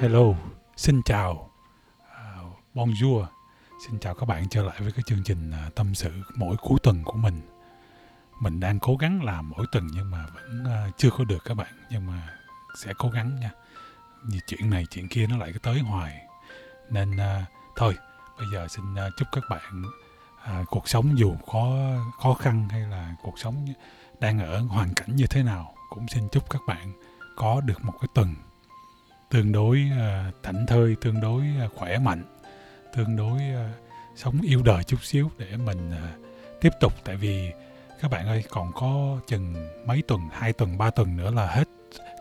Hello, xin chào, uh, bonjour, xin chào các bạn trở lại với cái chương trình uh, tâm sự mỗi cuối tuần của mình. Mình đang cố gắng làm mỗi tuần nhưng mà vẫn uh, chưa có được các bạn, nhưng mà sẽ cố gắng nha. Như chuyện này chuyện kia nó lại cứ tới hoài, nên uh, thôi bây giờ xin uh, chúc các bạn uh, cuộc sống dù có khó khăn hay là cuộc sống đang ở hoàn cảnh như thế nào cũng xin chúc các bạn có được một cái tuần tương đối uh, thảnh thơi tương đối uh, khỏe mạnh tương đối uh, sống yêu đời chút xíu để mình uh, tiếp tục. Tại vì các bạn ơi còn có chừng mấy tuần hai tuần ba tuần nữa là hết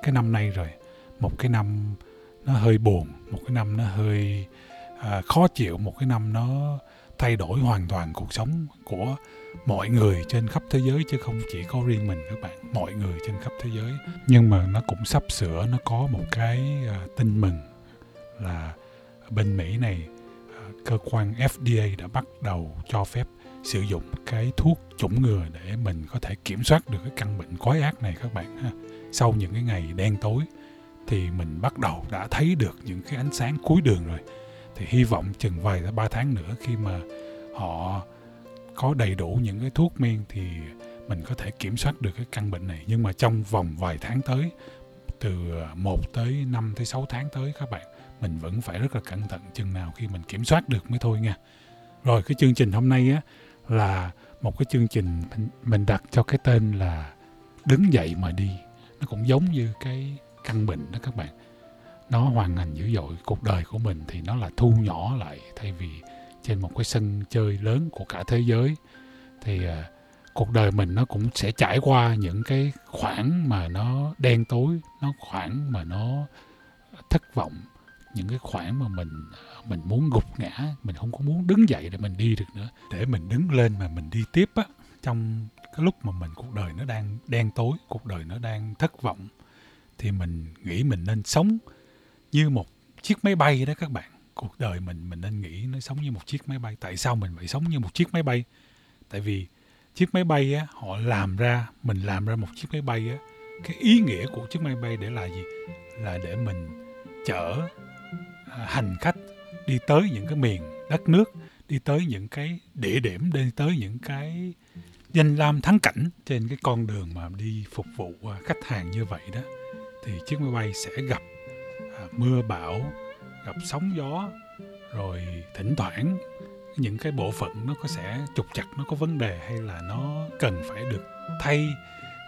cái năm nay rồi. Một cái năm nó hơi buồn một cái năm nó hơi uh, khó chịu một cái năm nó thay đổi hoàn toàn cuộc sống của mọi người trên khắp thế giới, chứ không chỉ có riêng mình các bạn, mọi người trên khắp thế giới nhưng mà nó cũng sắp sửa, nó có một cái à, tin mừng là bên Mỹ này à, cơ quan FDA đã bắt đầu cho phép sử dụng cái thuốc chủng ngừa để mình có thể kiểm soát được cái căn bệnh quái ác này các bạn ha. Sau những cái ngày đen tối thì mình bắt đầu đã thấy được những cái ánh sáng cuối đường rồi. Thì hy vọng chừng vài ba tháng nữa khi mà họ có đầy đủ những cái thuốc men thì mình có thể kiểm soát được cái căn bệnh này nhưng mà trong vòng vài tháng tới từ ờ, 1 tới 5 tới 6 tháng tới các bạn mình vẫn phải rất là cẩn thận chừng nào khi mình kiểm soát được mới thôi nha. Rồi cái chương trình hôm nay á là một cái chương trình mình, mình đặt cho cái tên là đứng dậy mà đi. Nó cũng giống như cái căn bệnh đó các bạn. Nó hoàn hành dữ dội cuộc đời của mình thì nó là thu nhỏ lại thay vì trên một cái sân chơi lớn của cả thế giới. Thì uh, cuộc đời mình nó cũng sẽ trải qua những cái khoảng mà nó đen tối nó khoảng mà nó thất vọng những cái khoảng mà mình mình muốn gục ngã mình không có muốn đứng dậy để mình đi được nữa. Để mình đứng lên mà mình đi tiếp á trong cái lúc mà mình cuộc đời nó đang đen tối cuộc đời nó đang thất vọng thì mình nghĩ mình nên sống như một chiếc máy bay đó các bạn. Cuộc đời mình mình nên nghĩ nó sống như một chiếc máy bay. Tại sao mình phải sống như một chiếc máy bay? Tại vì chiếc máy bay á, họ làm ra, mình làm ra một chiếc máy bay á, cái ý nghĩa của chiếc máy bay để là gì? Là để mình chở à, hành khách đi tới những cái miền đất nước, đi tới những cái địa điểm, đi tới những cái danh lam thắng cảnh trên cái con đường mà đi phục vụ à, khách hàng như vậy đó. Thì chiếc máy bay sẽ gặp mưa bão gặp sóng gió rồi thỉnh thoảng những cái bộ phận nó có sẽ trục chặt nó có vấn đề hay là nó cần phải được thay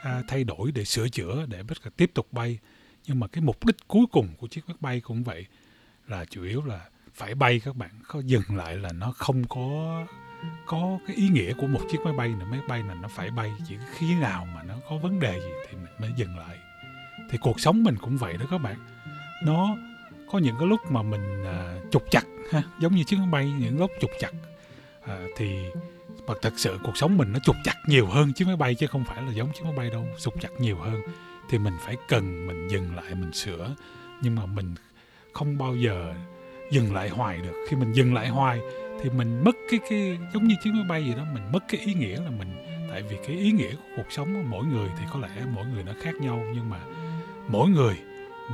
à, thay đổi để sửa chữa để bất cả tiếp tục bay. Nhưng mà cái mục đích cuối cùng của chiếc máy bay cũng vậy là chủ yếu là phải bay các bạn. Có dừng lại là nó không có có cái ý nghĩa của một chiếc máy bay nữa. Máy bay là nó phải bay chỉ khi nào mà nó có vấn đề gì thì mình mới dừng lại. Thì cuộc sống mình cũng vậy đó các bạn nó có những cái lúc mà mình à, trục chặt ha giống như chiếc máy bay những lúc trục chặt à, thì mà thật sự cuộc sống mình nó trục chặt nhiều hơn chiếc máy bay chứ không phải là giống chiếc máy bay đâu trục chặt nhiều hơn. Thì mình phải cần mình dừng lại mình sửa. Nhưng mà mình không bao giờ dừng lại hoài được. Khi mình dừng lại hoài thì mình mất cái cái giống như chiếc máy bay gì đó mình mất cái ý nghĩa là mình tại vì cái ý nghĩa của cuộc sống của mỗi người thì có lẽ mỗi người nó khác nhau nhưng mà mỗi người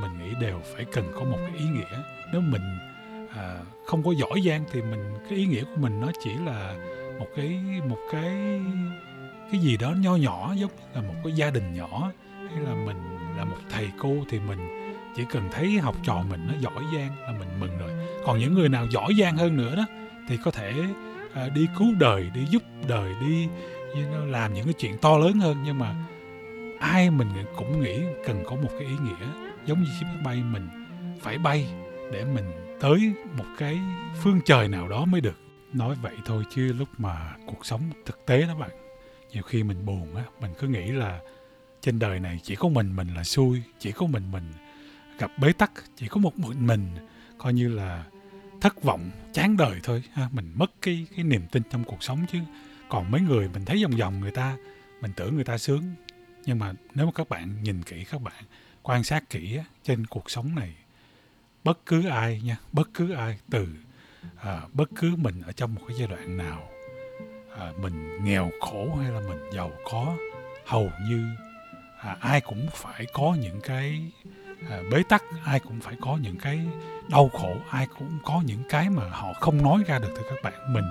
mình nghĩ đều phải cần có một cái ý nghĩa. Nếu mình à, không có giỏi giang thì mình cái ý nghĩa của mình nó chỉ là một cái một cái cái gì đó nho nhỏ giống như là một cái gia đình nhỏ. Hay là mình là một thầy cô thì mình chỉ cần thấy học trò mình nó giỏi giang là mình mừng rồi. Còn những người nào giỏi giang hơn nữa đó thì có thể à, đi cứu đời đi giúp đời đi làm những cái chuyện to lớn hơn. Nhưng mà ai mình cũng nghĩ cần có một cái ý nghĩa giống như chiếc máy bay mình phải bay để mình tới một cái phương trời nào đó mới được. Nói vậy thôi chứ lúc mà cuộc sống thực tế đó bạn, nhiều khi mình buồn á, mình cứ nghĩ là trên đời này chỉ có mình mình là xui, chỉ có mình mình gặp bế tắc, chỉ có một mình mình coi như là thất vọng, chán đời thôi ha, mình mất cái cái niềm tin trong cuộc sống chứ. Còn mấy người mình thấy vòng vòng người ta, mình tưởng người ta sướng. Nhưng mà nếu mà các bạn nhìn kỹ các bạn quan sát kỹ trên cuộc sống này bất cứ ai nha bất cứ ai từ à, bất cứ mình ở trong một cái giai đoạn nào à, mình nghèo khổ hay là mình giàu có hầu như à, ai cũng phải có những cái à, bế tắc ai cũng phải có những cái đau khổ ai cũng có những cái mà họ không nói ra được thì các bạn mình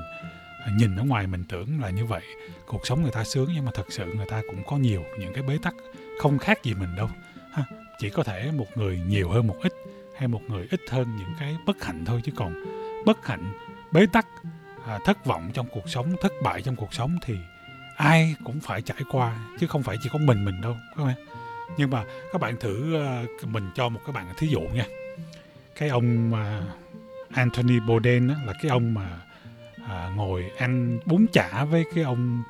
à, nhìn ở ngoài mình tưởng là như vậy cuộc sống người ta sướng nhưng mà thật sự người ta cũng có nhiều những cái bế tắc không khác gì mình đâu chỉ có thể một người nhiều hơn một ít hay một người ít hơn những cái bất hạnh thôi chứ còn bất hạnh bế tắc à, thất vọng trong cuộc sống thất bại trong cuộc sống thì ai cũng phải trải qua chứ không phải chỉ có mình mình đâu các bạn. Nhưng mà các bạn thử uh, mình cho một các bạn thí dụ nha. Cái ông mà Anthony Bourdain đó, là cái ông mà à, ngồi ăn bún chả với cái ông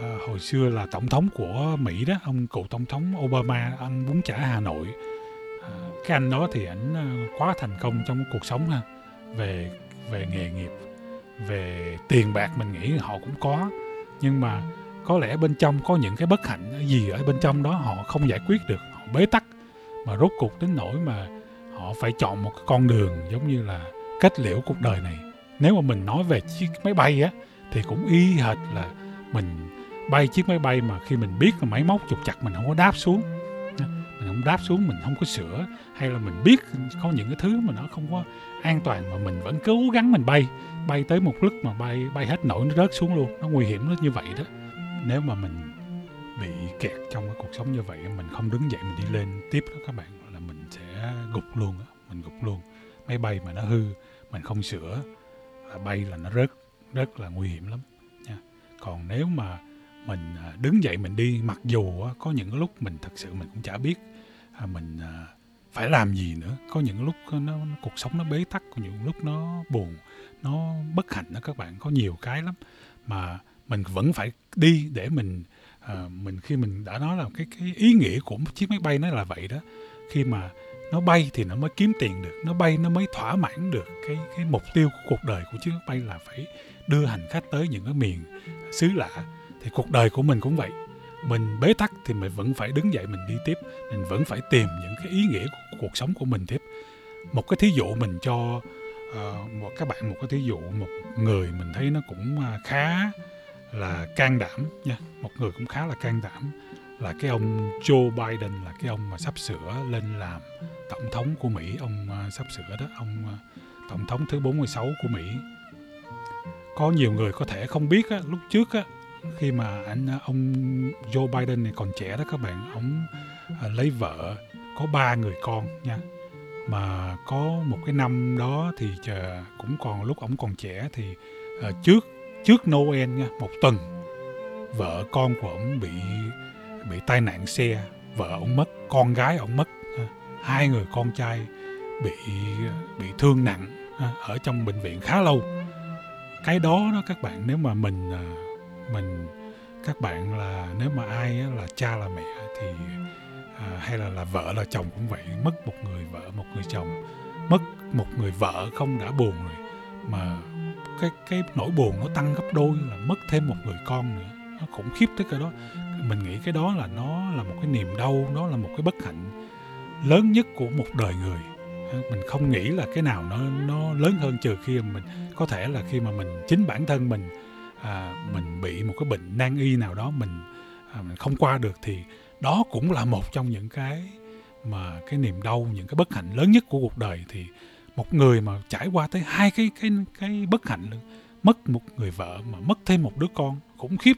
à, hồi xưa là tổng thống của Mỹ đó ông cựu tổng thống Obama ăn bún chả Hà Nội. À, cái anh đó thì ảnh à, quá thành công trong cuộc sống ha. Về về nghề nghiệp về tiền bạc mình nghĩ họ cũng có. Nhưng mà có lẽ bên trong có những cái bất hạnh gì ở bên trong đó họ không giải quyết được họ bế tắc. Mà rốt cuộc đến nỗi mà họ phải chọn một cái con đường giống như là kết liễu cuộc đời này. Nếu mà mình nói về chiếc máy bay á thì cũng y hệt là mình bay chiếc máy bay mà khi mình biết là máy móc trục chặt mình không có đáp xuống. Mình không đáp xuống, mình không có sửa, hay là mình biết có những cái thứ mà nó không có an toàn mà mình vẫn cố gắng mình bay bay tới một lúc mà bay bay hết nổi nó rớt xuống luôn. Nó nguy hiểm nó như vậy đó. Nếu mà mình bị kẹt trong cái cuộc sống như vậy, mình không đứng dậy mình đi lên tiếp đó các bạn, là mình sẽ gục luôn đó. mình gục luôn. Máy bay mà nó hư, mình không sửa, là bay là nó rớt, rất là nguy hiểm lắm còn nếu mà mình à, đứng dậy mình đi mặc dù có những lúc mình thật sự mình cũng chả biết à, mình à, phải làm gì nữa. Có những lúc nó, nó cuộc sống nó bế tắc có những lúc nó buồn nó bất hạnh đó các bạn. Có nhiều cái lắm. Mà mình vẫn phải đi để mình à, mình khi mình đã nói là cái cái ý nghĩa của một chiếc máy bay nó là vậy đó. Khi mà nó bay thì nó mới kiếm tiền được nó bay nó mới thỏa mãn được cái cái mục tiêu của cuộc đời của chiếc máy bay là phải đưa hành khách tới những cái miền xứ lạ thì cuộc đời của mình cũng vậy. Mình bế tắc thì mình vẫn phải đứng dậy mình đi tiếp mình vẫn phải tìm những cái ý nghĩa của cuộc sống của mình tiếp. Một cái thí dụ mình cho uh, một các bạn một cái thí dụ một người mình thấy nó cũng à, khá là can đảm nha một người cũng khá là can đảm là cái ông Joe Biden là cái ông mà sắp sửa lên làm tổng thống của Mỹ ông uh, sắp sửa đó ông uh, tổng thống thứ 46 của Mỹ có nhiều người có thể không biết á, lúc trước á, khi mà anh à, ông Joe Biden này còn trẻ đó các bạn ông à, lấy vợ có ba người con nha. Mà có một cái năm đó thì chờ cũng còn lúc ông còn trẻ thì à, trước trước Noel nha một tuần vợ con của ông bị bị tai nạn xe vợ ông mất con gái ông mất à, hai người con trai bị à, bị thương nặng ở trong bệnh viện khá lâu cái đó đó các bạn nếu mà mình à, mình các bạn là nếu mà ai là cha là mẹ thì à, hay là là vợ là chồng cũng vậy. Mất một người vợ một người chồng. Mất một người vợ không đã buồn rồi mà cái cái nỗi buồn nó tăng gấp đôi là mất thêm một người con nữa. Nó khủng khiếp tới cái đó. Mình nghĩ cái đó là nó là một cái niềm đau nó là một cái bất hạnh lớn nhất của một đời người mình không nghĩ là cái nào nó nó lớn hơn trừ khi mình có thể là khi mà mình chính bản thân mình à, mình bị một cái bệnh nan y nào đó mình à, mình không qua được thì đó cũng là một trong những cái mà cái niềm đau những cái bất hạnh lớn nhất của cuộc đời. Thì một người mà trải qua tới hai cái cái cái bất hạnh mất một người vợ mà mất thêm một đứa con khủng khiếp.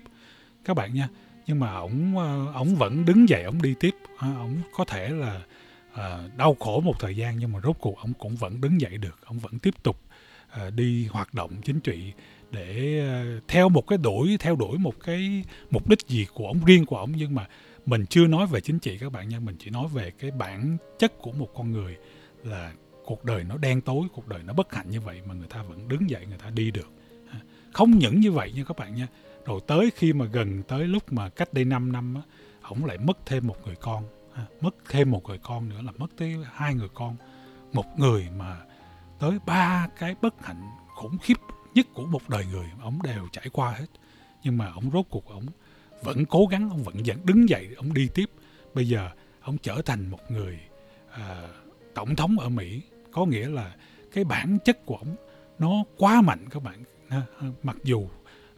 Các bạn nha nhưng mà ổng à, ổng vẫn đứng dậy ổng đi tiếp. À, ổng có thể là à, đau khổ một thời gian nhưng mà rốt cuộc ông cũng vẫn đứng dậy được. Ông vẫn tiếp tục à, đi hoạt động chính trị để ờ, theo một cái đuổi theo đuổi một cái mục đích gì của ông riêng của ông. Nhưng mà mình chưa nói về chính trị các bạn nha mình chỉ nói về cái bản chất của một con người là cuộc đời nó đen tối cuộc đời nó bất hạnh như vậy mà người ta vẫn đứng dậy người ta đi được. Không những như vậy nha các bạn nha. Rồi tới khi mà gần tới lúc mà cách đây 5 năm á ổng lại mất thêm một người con. À, mất thêm một người con nữa là mất tới hai người con. Một người mà tới ba cái bất hạnh khủng khiếp nhất của một đời người ông đều trải qua hết. Nhưng mà ông rốt cuộc ông vẫn cố gắng ông vẫn vẫn đứng dậy ông đi tiếp. Bây giờ ông trở thành một người à, tổng thống ở mỹ. Có nghĩa là cái bản chất của ông nó quá mạnh các bạn. Mặc dù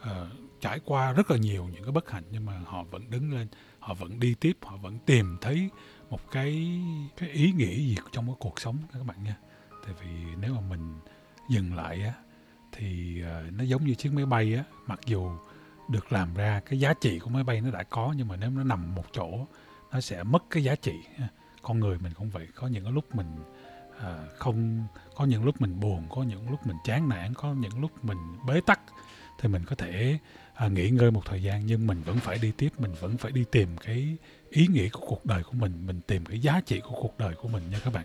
à, trải qua rất là nhiều những cái bất hạnh nhưng mà họ vẫn đứng lên họ vẫn đi tiếp họ vẫn tìm thấy một cái cái ý nghĩa gì trong cái cuộc sống các bạn nha. Tại vì nếu mà mình dừng lại á thì ờ, nó giống như chiếc máy bay á mặc dù được làm ra cái giá trị của máy bay nó đã có nhưng mà nếu nó nằm một chỗ nó sẽ mất cái giá trị. Con người mình cũng vậy có những lúc mình à, không có những lúc mình buồn có những lúc mình chán nản có những lúc mình bế tắc thì mình có thể à, nghỉ ngơi một thời gian nhưng mình vẫn phải đi tiếp mình vẫn phải đi tìm cái ý nghĩa của cuộc đời của mình mình tìm cái giá trị của cuộc đời của mình nha các bạn.